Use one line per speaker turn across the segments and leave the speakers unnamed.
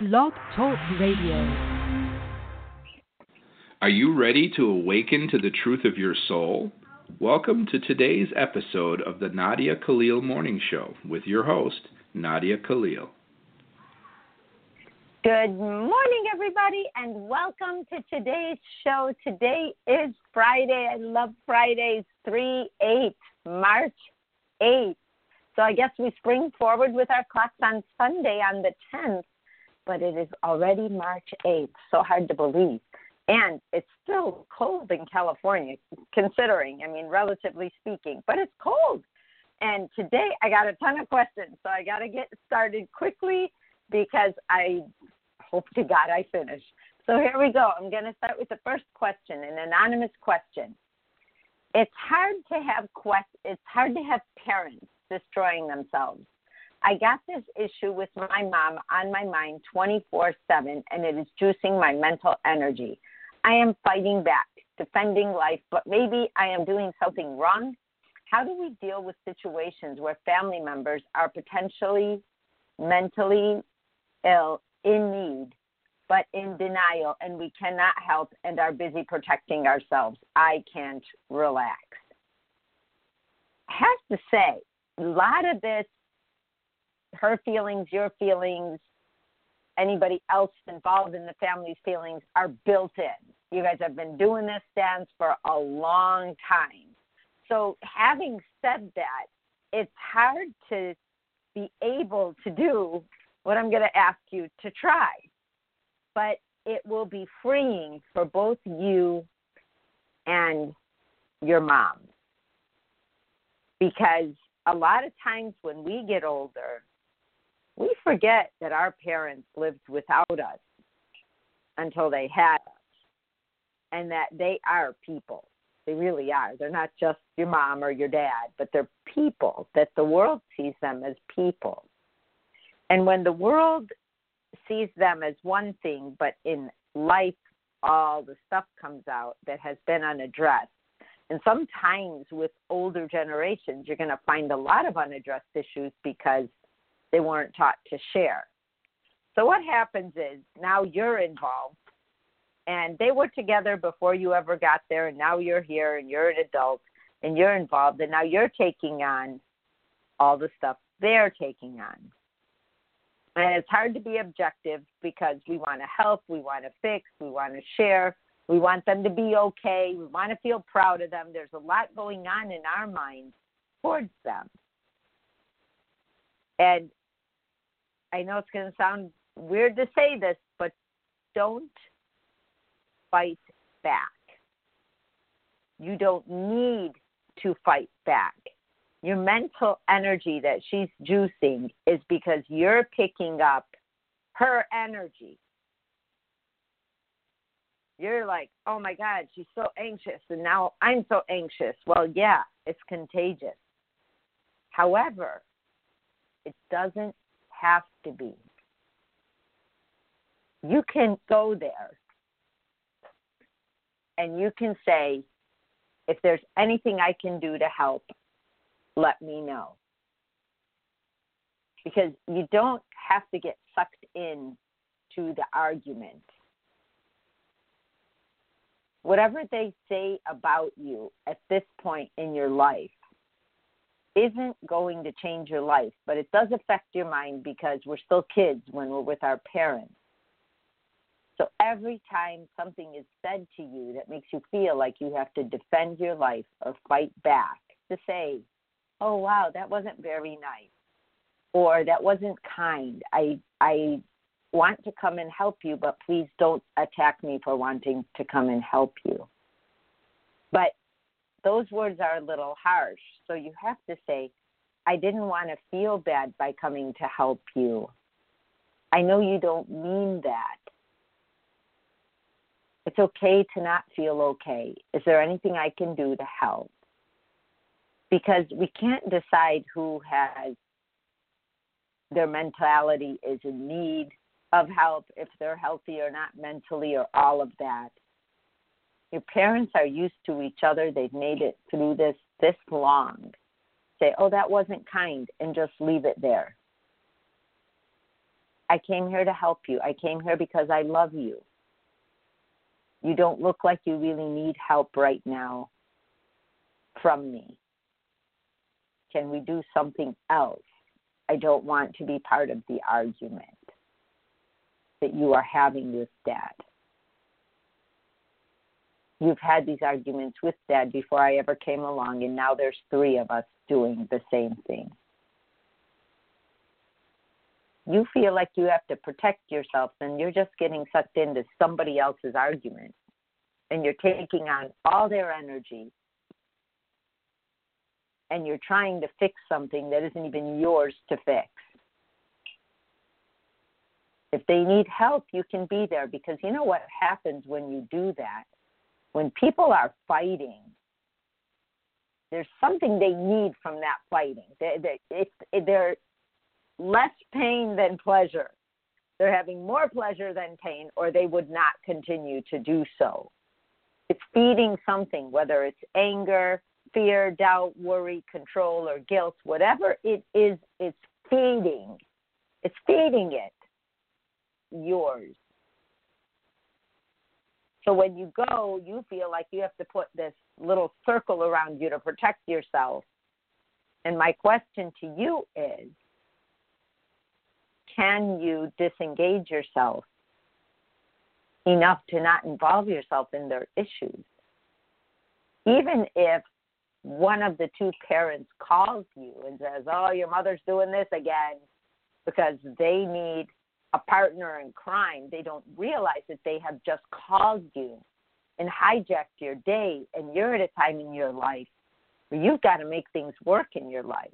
Blog Talk Radio.
Are you ready to awaken to the truth of your soul? Welcome to today's episode of the Nadia Khalil Morning Show with your host, Nadia Khalil.
Good morning, everybody, and welcome to today's show. Today is Friday. I love Fridays, 3 8, March 8th. So I guess we spring forward with our clocks on Sunday on the 10th, but it is already March 8th. So hard to believe. And it's still cold in California, considering, I mean, relatively speaking, but it's cold. And today I got a ton of questions, so I got to get started quickly because I hope to God I finish. So here we go. I'm going to start with the first question, an anonymous question. It's hard to have quest- it's hard to have parents destroying themselves. I got this issue with my mom on my mind 24 7, and it is juicing my mental energy. I am fighting back, defending life, but maybe I am doing something wrong. How do we deal with situations where family members are potentially mentally ill, in need, but in denial, and we cannot help and are busy protecting ourselves? I can't relax. I have to say, a lot of this, her feelings, your feelings, anybody else involved in the family's feelings are built in. You guys have been doing this dance for a long time. So, having said that, it's hard to be able to do what I'm going to ask you to try. But it will be freeing for both you and your mom. Because a lot of times when we get older, forget that our parents lived without us until they had us and that they are people. They really are. They're not just your mom or your dad, but they're people, that the world sees them as people. And when the world sees them as one thing, but in life, all the stuff comes out that has been unaddressed, and sometimes with older generations, you're going to find a lot of unaddressed issues because they weren't taught to share. So, what happens is now you're involved, and they were together before you ever got there, and now you're here and you're an adult and you're involved, and now you're taking on all the stuff they're taking on. And it's hard to be objective because we want to help, we want to fix, we want to share, we want them to be okay. We want to feel proud of them. There's a lot going on in our minds towards them. And I know it's going to sound weird to say this, but don't fight back. You don't need to fight back. Your mental energy that she's juicing is because you're picking up her energy you're like, oh my God, she's so anxious, and now I'm so anxious. Well, yeah, it's contagious. However, it doesn't have to be. You can go there and you can say, if there's anything I can do to help, let me know. Because you don't have to get sucked in to the argument whatever they say about you at this point in your life isn't going to change your life, but it does affect your mind because we're still kids when we're with our parents. So every time something is said to you that makes you feel like you have to defend your life or fight back, to say, "Oh wow, that wasn't very nice," or "That wasn't kind. I I want to come and help you, but please don't attack me for wanting to come and help you. But those words are a little harsh. So you have to say, I didn't want to feel bad by coming to help you. I know you don't mean that. It's okay to not feel okay. Is there anything I can do to help? Because we can't decide who has their mentality is in need of help if they're healthy or not mentally or all of that. Your parents are used to each other. They've made it through this this long. Say, oh, that wasn't kind, and just leave it there. I came here to help you. I came here because I love you. You don't look like you really need help right now from me. Can we do something else? I don't want to be part of the argument that you are having with dad. You've had these arguments with dad before I ever came along, and now there's three of us doing the same thing. You feel like you have to protect yourself, and you're just getting sucked into somebody else's argument, and you're taking on all their energy and you're trying to fix something that isn't even yours to fix. If they need help, you can be there because you know what happens when you do that? When people are fighting, there's something they need from that fighting. They, they, they're less pain than pleasure. They're having more pleasure than pain, or they would not continue to do so. It's feeding something, whether it's anger, fear, doubt, worry, control, or guilt, whatever it is, it's feeding. It's feeding it yours. So when you go, you feel like you have to put this little circle around you to protect yourself. And my question to you is can you disengage yourself enough to not involve yourself in their issues? Even if one of the two parents calls you and says, Oh, your mother's doing this again because they need a partner in crime, they don't realize that they have just called you and hijacked your day, and you're at a time in your life where you've got to make things work in your life.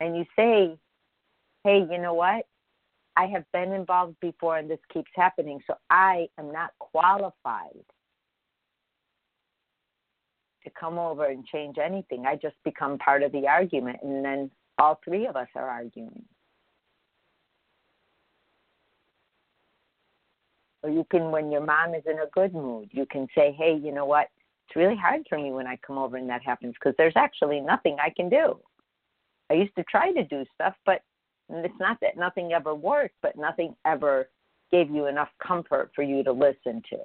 And you say, Hey, you know what? I have been involved before and this keeps happening, so I am not qualified to come over and change anything. I just become part of the argument, and then all three of us are arguing. Or you can, when your mom is in a good mood, you can say, hey, you know what? It's really hard for me when I come over and that happens because there's actually nothing I can do. I used to try to do stuff, but it's not that nothing ever worked, but nothing ever gave you enough comfort for you to listen to.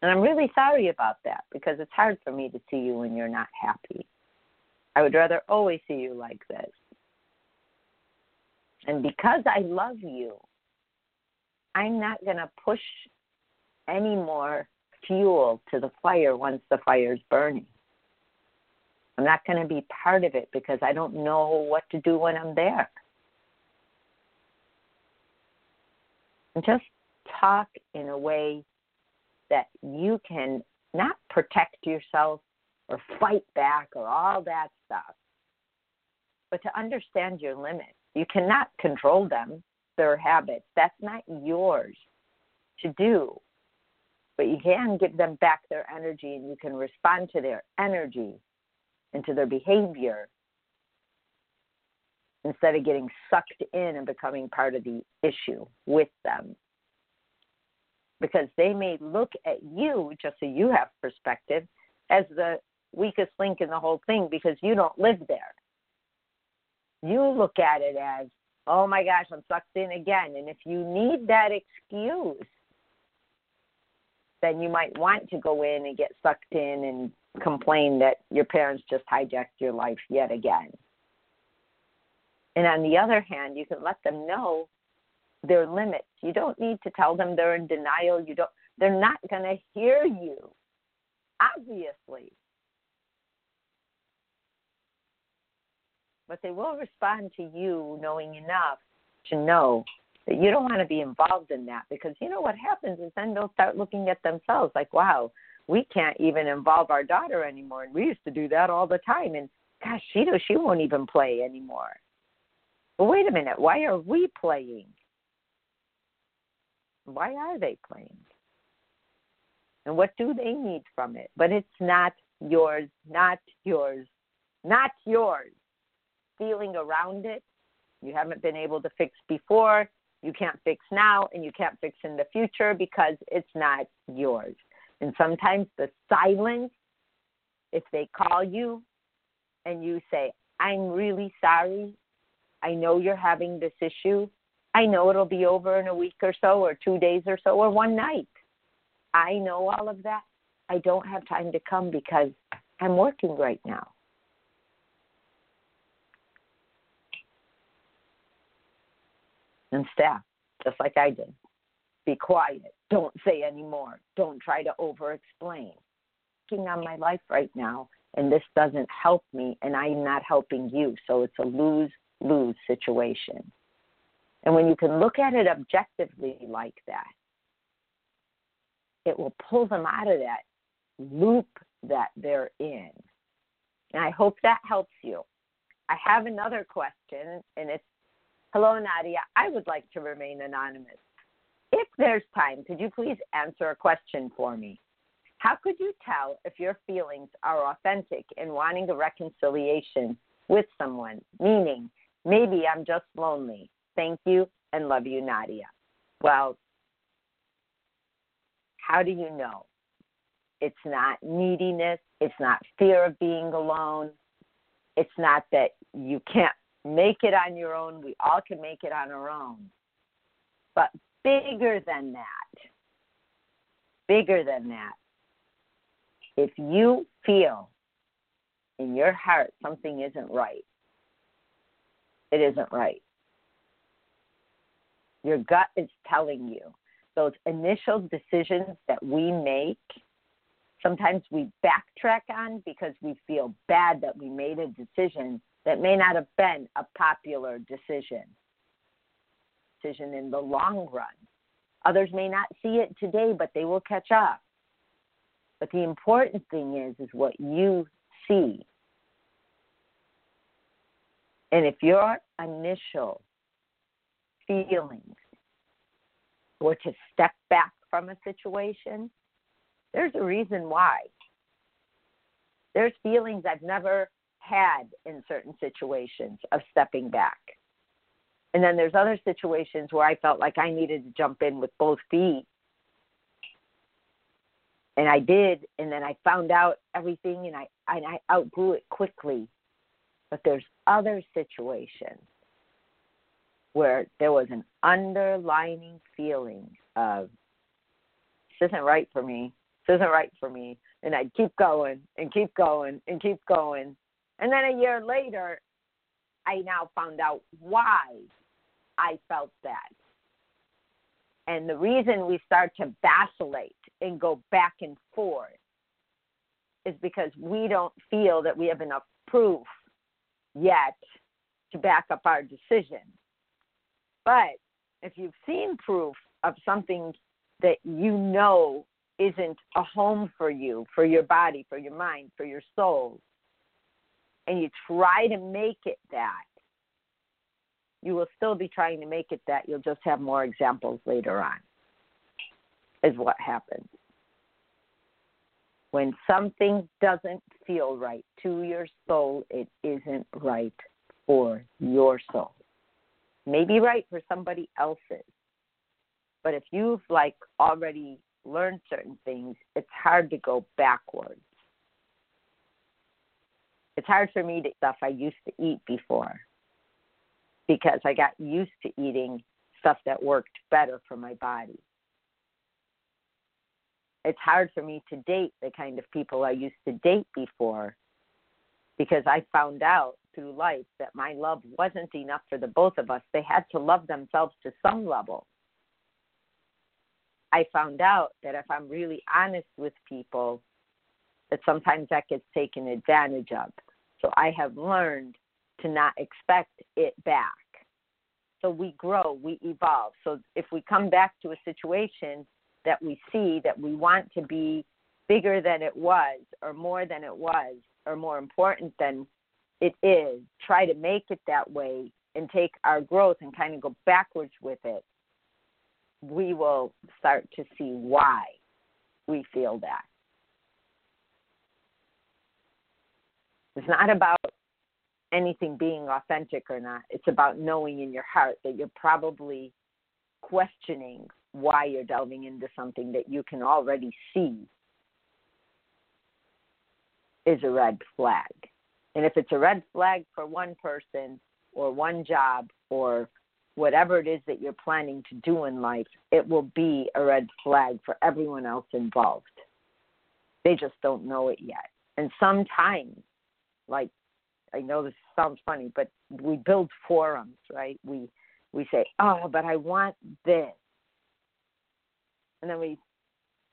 And I'm really sorry about that because it's hard for me to see you when you're not happy. I would rather always see you like this. And because I love you, I'm not going to push any more fuel to the fire once the fire's burning. I'm not going to be part of it because I don't know what to do when I'm there. And just talk in a way that you can not protect yourself or fight back or all that stuff, but to understand your limits. You cannot control them, their habits. That's not yours to do. But you can give them back their energy and you can respond to their energy and to their behavior instead of getting sucked in and becoming part of the issue with them because they may look at you, just so you have perspective, as the weakest link in the whole thing because you don't live there. You look at it as, oh my gosh, I'm sucked in again. And if you need that excuse, then you might want to go in and get sucked in and complain that your parents just hijacked your life yet again. And on the other hand, you can let them know their limits. You don't need to tell them they're in denial. You don't they're not going to hear you. Obviously. But they will respond to you knowing enough to know that you don't want to be involved in that because you know what happens is then they'll start looking at themselves like, wow, we can't even involve our daughter anymore. And we used to do that all the time. And gosh, she knows she won't even play anymore. But wait a minute, why are we playing? Why are they playing? And what do they need from it? But it's not yours, not yours, not yours. Feeling around it, you haven't been able to fix before, you can't fix now, and you can't fix in the future because it's not yours. And sometimes the silence, if they call you and you say, I'm really sorry, I know you're having this issue. I know it'll be over in a week or so, or two days or so, or one night. I know all of that. I don't have time to come because I'm working right now. And staff, just like I did, be quiet. Don't say anymore. Don't try to over explain. Working on my life right now, and this doesn't help me, and I'm not helping you. So it's a lose lose situation. And when you can look at it objectively like that, it will pull them out of that loop that they're in. And I hope that helps you. I have another question, and it's Hello, Nadia. I would like to remain anonymous. If there's time, could you please answer a question for me? How could you tell if your feelings are authentic in wanting a reconciliation with someone? Meaning, maybe I'm just lonely. Thank you and love you, Nadia. Well, how do you know? It's not neediness. It's not fear of being alone. It's not that you can't make it on your own. We all can make it on our own. But bigger than that, bigger than that, if you feel in your heart something isn't right, it isn't right. Your gut is telling you those initial decisions that we make, sometimes we backtrack on because we feel bad that we made a decision that may not have been a popular decision. Decision in the long run. Others may not see it today, but they will catch up. But the important thing is is what you see. And if your initial feelings were to step back from a situation, there's a reason why. There's feelings I've never had in certain situations of stepping back. And then there's other situations where I felt like I needed to jump in with both feet. And I did, and then I found out everything and I and I outgrew it quickly. But there's other situations where there was an underlining feeling of this isn't right for me. This isn't right for me. And I'd keep going and keep going and keep going. And then a year later, I now found out why I felt that. And the reason we start to vacillate and go back and forth is because we don't feel that we have enough proof yet to back up our decision. But if you've seen proof of something that you know isn't a home for you, for your body, for your mind, for your soul, and you try to make it that, you will still be trying to make it that. You'll just have more examples later on, is what happens. When something doesn't feel right to your soul, it isn't right for your soul. Maybe right for somebody else's. But if you've like already learned certain things, it's hard to go backwards. It's hard for me to stuff I used to eat before because I got used to eating stuff that worked better for my body. It's hard for me to date the kind of people I used to date before because I found out through life that my love wasn't enough for the both of us. They had to love themselves to some level. I found out that if I'm really honest with people, that sometimes that gets taken advantage of. So I have learned to not expect it back. So we grow, we evolve. So if we come back to a situation that we see that we want to be bigger than it was, or more than it was, or more important than it is, try to make it that way and take our growth and kind of go backwards with it, we will start to see why we feel that. It's not about anything being authentic or not. It's about knowing in your heart that you're probably questioning why you're delving into something that you can already see is a red flag. And if it's a red flag for one person, or one job or whatever it is that you're planning to do in life, it will be a red flag for everyone else involved. They just don't know it yet. And sometimes, like I know this sounds funny, but we build forums, right? We we say, "Oh, but I want this," and then we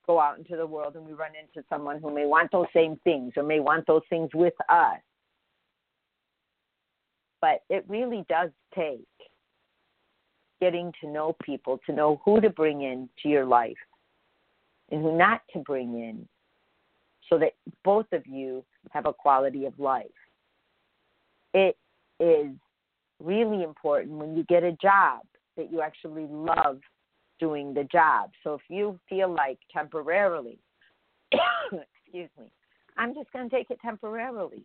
go out into the world and we run into someone who may want those same things or may want those things with us. But it really does take getting to know people, to know who to bring in to your life and who not to bring in so that both of you have a quality of life. It is really important when you get a job that you actually love doing the job. So if you feel like temporarily, excuse me, I'm just going to take it temporarily.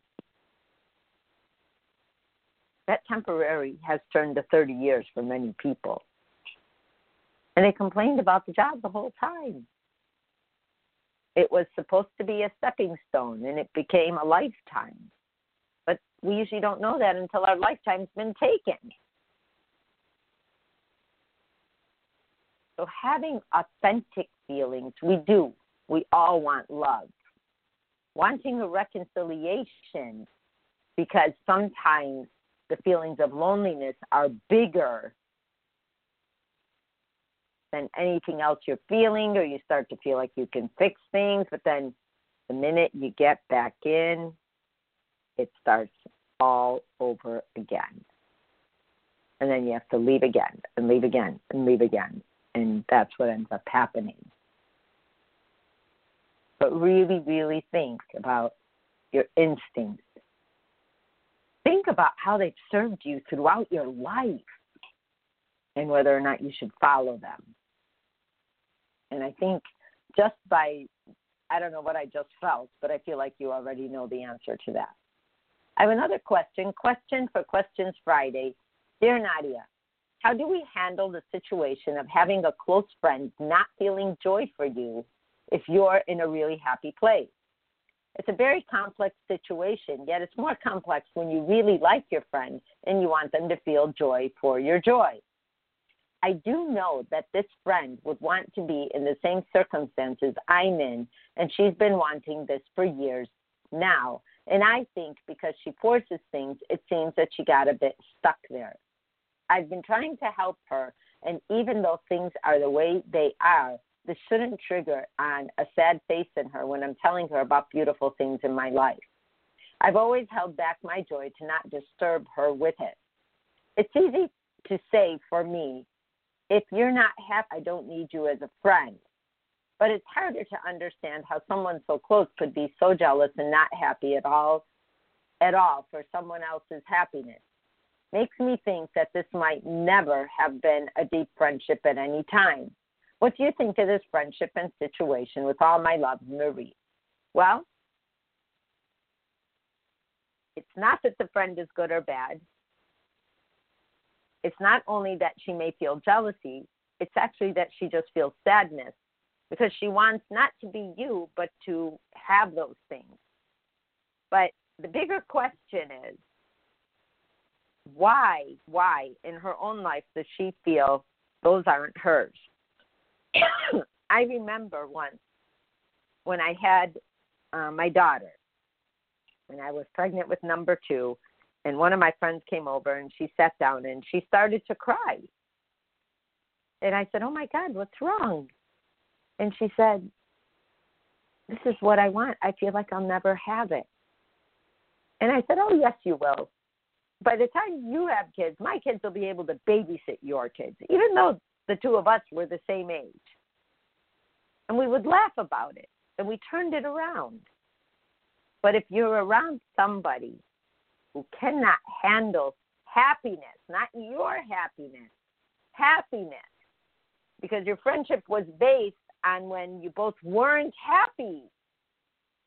That temporary has turned to 30 years for many people. And they complained about the job the whole time. It was supposed to be a stepping stone and it became a lifetime. But we usually don't know that until our lifetime's been taken. So, having authentic feelings, we do. We all want love. Wanting a reconciliation, because sometimes the feelings of loneliness are bigger than anything else you're feeling, or you start to feel like you can fix things, but then the minute you get back in, it starts all over again. And then you have to leave again and leave again and leave again. And that's what ends up happening. But really, really think about your instincts think about how they've served you throughout your life and whether or not you should follow them. And I think just by, I don't know what I just felt, but I feel like you already know the answer to that. I have another question. Question for Questions Friday. Dear Nadia, how do we handle the situation of having a close friend not feeling joy for you if you're in a really happy place? It's a very complex situation, yet it's more complex when you really like your friend and you want them to feel joy for your joy. I do know that this friend would want to be in the same circumstances I'm in, and she's been wanting this for years now. And I think because she forces things, it seems that she got a bit stuck there. I've been trying to help her, and even though things are the way they are, this shouldn't trigger on a sad face in her when I'm telling her about beautiful things in my life. I've always held back my joy to not disturb her with it. It's easy to say for me, if you're not happy, I don't need you as a friend. But it's harder to understand how someone so close could be so jealous and not happy at all at all for someone else's happiness. Makes me think that this might never have been a deep friendship at any time. What do you think of this friendship and situation with all my love, Marie? Well, it's not that the friend is good or bad. It's not only that she may feel jealousy, it's actually that she just feels sadness because she wants not to be you, but to have those things. But the bigger question is why, why in her own life does she feel those aren't hers? I remember once when I had uh, my daughter, and I was pregnant with number two, and one of my friends came over and she sat down and she started to cry. And I said, Oh my God, what's wrong? And she said, This is what I want. I feel like I'll never have it. And I said, Oh, yes, you will. By the time you have kids, my kids will be able to babysit your kids, even though the two of us were the same age. And we would laugh about it, and we turned it around. But if you're around somebody who cannot handle happiness, not your happiness, happiness, because your friendship was based on when you both weren't happy.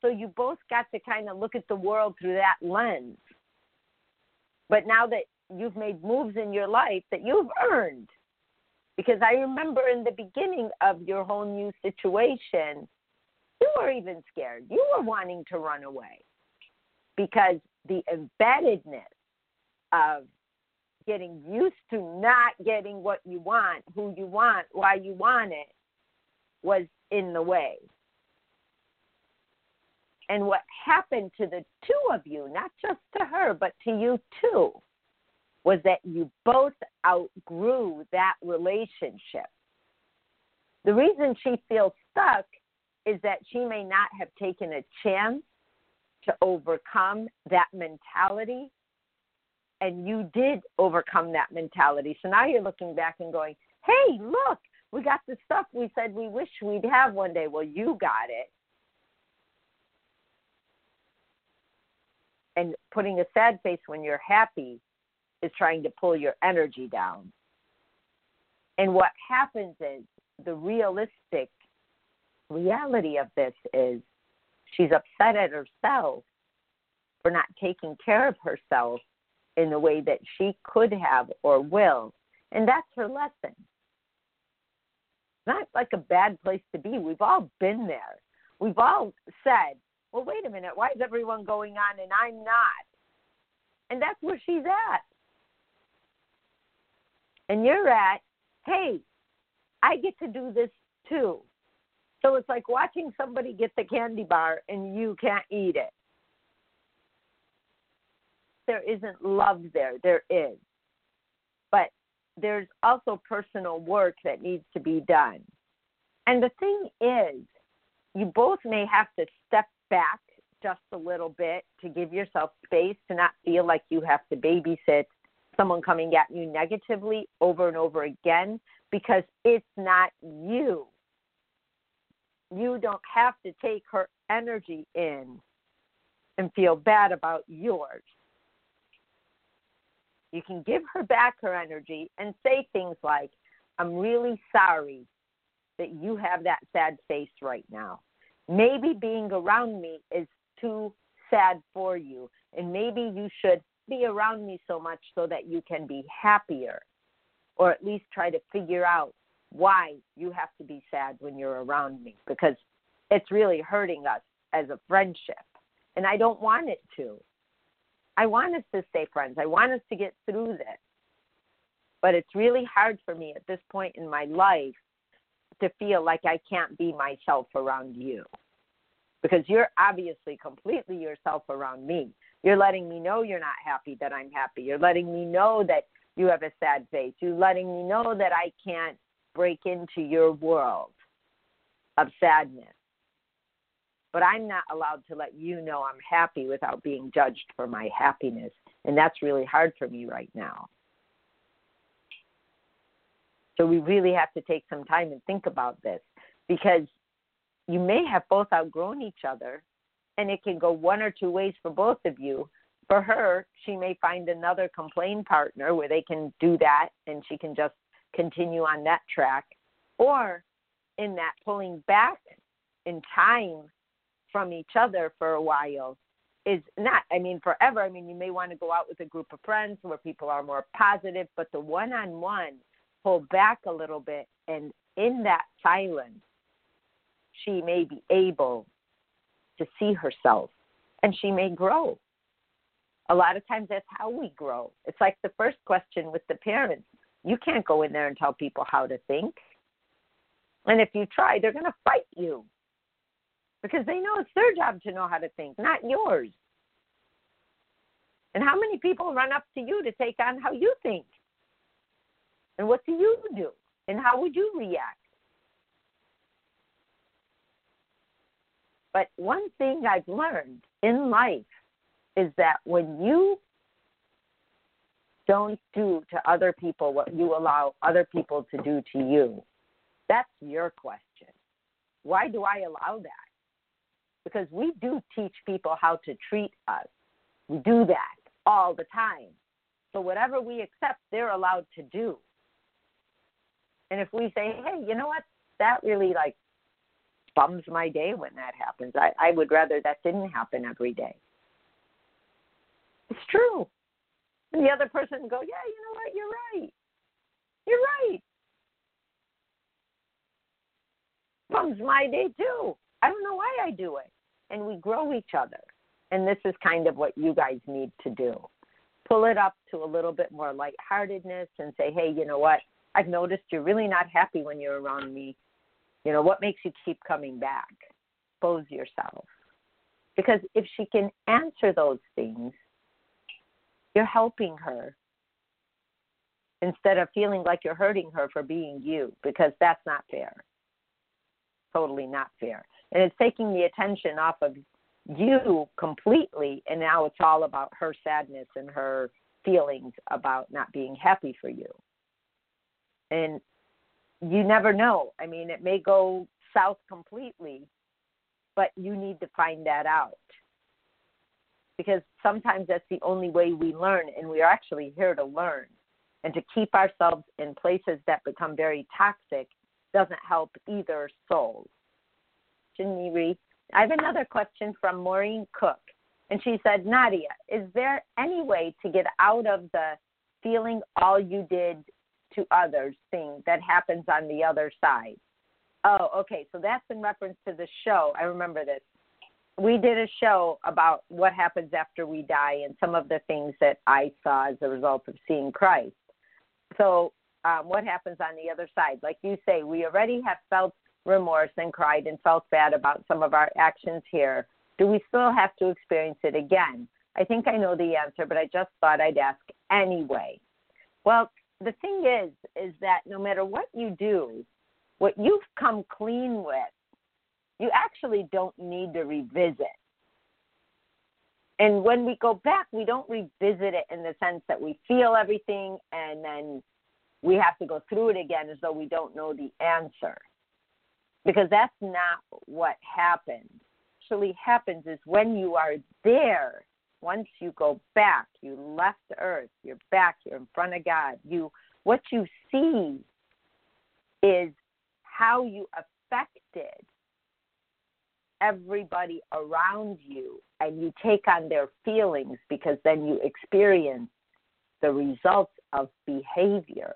So you both got to kind of look at the world through that lens. But now that you've made moves in your life that you've earned, because I remember in the beginning of your whole new situation, you were even scared. You were wanting to run away because the embeddedness of getting used to not getting what you want, who you want, why you want it, was in the way. And what happened to the two of you, not just to her, but to you too, was that you both outgrew that relationship. The reason she feels stuck is that she may not have taken a chance to overcome that mentality. And you did overcome that mentality. So now you're looking back and going, hey, look, we got the stuff we said we wish we'd have one day. Well, you got it. And putting a sad face when you're happy is trying to pull your energy down. And what happens is the realistic reality of this is she's upset at herself for not taking care of herself in the way that she could have or will. And that's her lesson. Not like a bad place to be. We've all been there. We've all said, well, wait a minute, why is everyone going on and I'm not? And that's where she's at. And you're at, hey, I get to do this too. So it's like watching somebody get the candy bar and you can't eat it. There isn't love there. There is. But there's also personal work that needs to be done. And the thing is, you both may have to step back just a little bit to give yourself space to not feel like you have to babysit someone coming at you negatively over and over again because it's not you. You don't have to take her energy in and feel bad about yours. You can give her back her energy and say things like, I'm really sorry that you have that sad face right now. Maybe being around me is too sad for you, and maybe you should be around me so much so that you can be happier, or at least try to figure out why you have to be sad when you're around me because it's really hurting us as a friendship. And I don't want it to. I want us to stay friends. I want us to get through this. But it's really hard for me at this point in my life to feel like I can't be myself around you. Because you're obviously completely yourself around me. You're letting me know you're not happy that I'm happy. You're letting me know that you have a sad face. You're letting me know that I can't break into your world of sadness. But I'm not allowed to let you know I'm happy without being judged for my happiness. And that's really hard for me right now. So we really have to take some time and think about this because you may have both outgrown each other and it can go one or two ways for both of you. For her, she may find another complain partner where they can do that and she can just continue on that track, or in that pulling back in time from each other for a while is not, I mean, forever. I mean, you may want to go out with a group of friends where people are more positive, but the one on one, pull back a little bit, and in that silence, she may be able to see herself and she may grow. A lot of times that's how we grow. It's like the first question with the parents you can't go in there and tell people how to think. And if you try, they're going to fight you because they know it's their job to know how to think, not yours. And how many people run up to you to take on how you think? And what do you do? And how would you react? But one thing I've learned in life is that when you don't do to other people what you allow other people to do to you. That's your question. Why do I allow that? Because we do teach people how to treat us. We do that all the time. So whatever we accept, they're allowed to do. And if we say, hey, you know what? That really like bums my day when that happens. I, I would rather that didn't happen every day. It's true. And the other person go, yeah, you know what? You're right. You're right. Comes my day too. I don't know why I do it. And we grow each other. And this is kind of what you guys need to do. pull it up to a little bit more lightheartedness and say, hey, you know what? I've noticed you're really not happy when you're around me. You know, what makes you keep coming back? Expose yourself. Because if she can answer those things, you're helping her instead of feeling like you're hurting her for being you, because that's not fair. Totally not fair. And it's taking the attention off of you completely, and now it's all about her sadness and her feelings about not being happy for you. And you never know. I mean, it may go south completely, but you need to find that out. Because sometimes that's the only way we learn, and we are actually here to learn. And to keep ourselves in places that become very toxic doesn't help either soul. Read? I have another question from Maureen Cook. And she said, Nadia, is there any way to get out of the feeling all you did to others thing that happens on the other side? Oh, okay. So that's in reference to the show. I remember this. We did a show about what happens after we die and some of the things that I saw as a result of seeing Christ. So, um, what happens on the other side? Like you say, we already have felt remorse and cried and felt bad about some of our actions here. Do we still have to experience it again? I think I know the answer, but I just thought I'd ask anyway. Well, the thing is, is that no matter what you do, what you've come clean with, you actually don't need to revisit. And when we go back, we don't revisit it in the sense that we feel everything and then we have to go through it again as though we don't know the answer because that's not what happens. Actually, happens is when you are there. Once you go back, you left Earth, you're back, you're in front of God. You, what you see is how you affected everybody around you, and you take on their feelings because then you experience the results of behavior.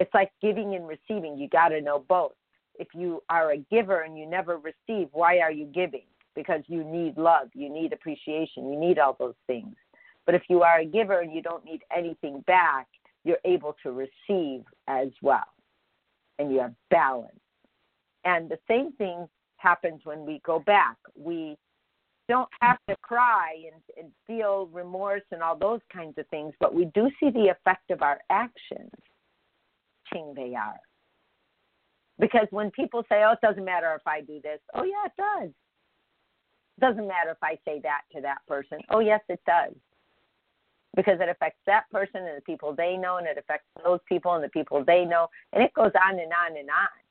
It's like giving and receiving. You got to know both if you are a giver and you never receive, why are you giving? Because you need love, you need appreciation, you need all those things. But if you are a giver and you don't need anything back, you're able to receive as well. And you have balance. And the same thing happens when we go back. We don't have to cry and, and feel remorse and all those kinds of things, but we do see the effect of our actions. They are because when people say, oh, it doesn't matter if I do this, oh, yeah, it does. It doesn't matter if I say that to that person. Oh, yes, it does. Because it affects that person and the people they know, and it affects those people and the people they know, and it goes on and on and on.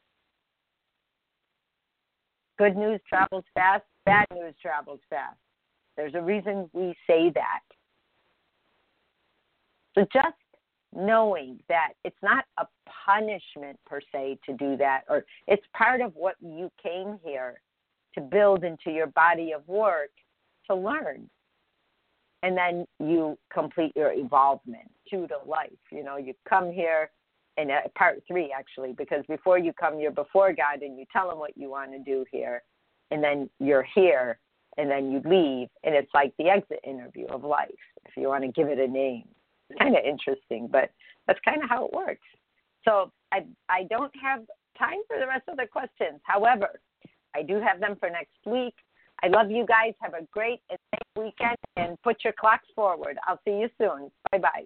Good news travels fast, bad news travels fast. There's a reason we say that. So just knowing that it's not a punishment per se to do that, or it's part of what you came here to build into your body of work to learn. And then you complete your evolvement to the life. You know, you come here in part three, actually, because before you come, you're before God and you tell Him what you want to do here. And then you're here and then you leave. And it's like the exit interview of life, if you want to give it a name It's kind of interesting, but that's kind of how it works. So I I don't have time for the rest of the questions. However, I do have them for next week. I love you guys. Have a great and safe weekend and put your clocks forward. I'll see you soon. Bye bye.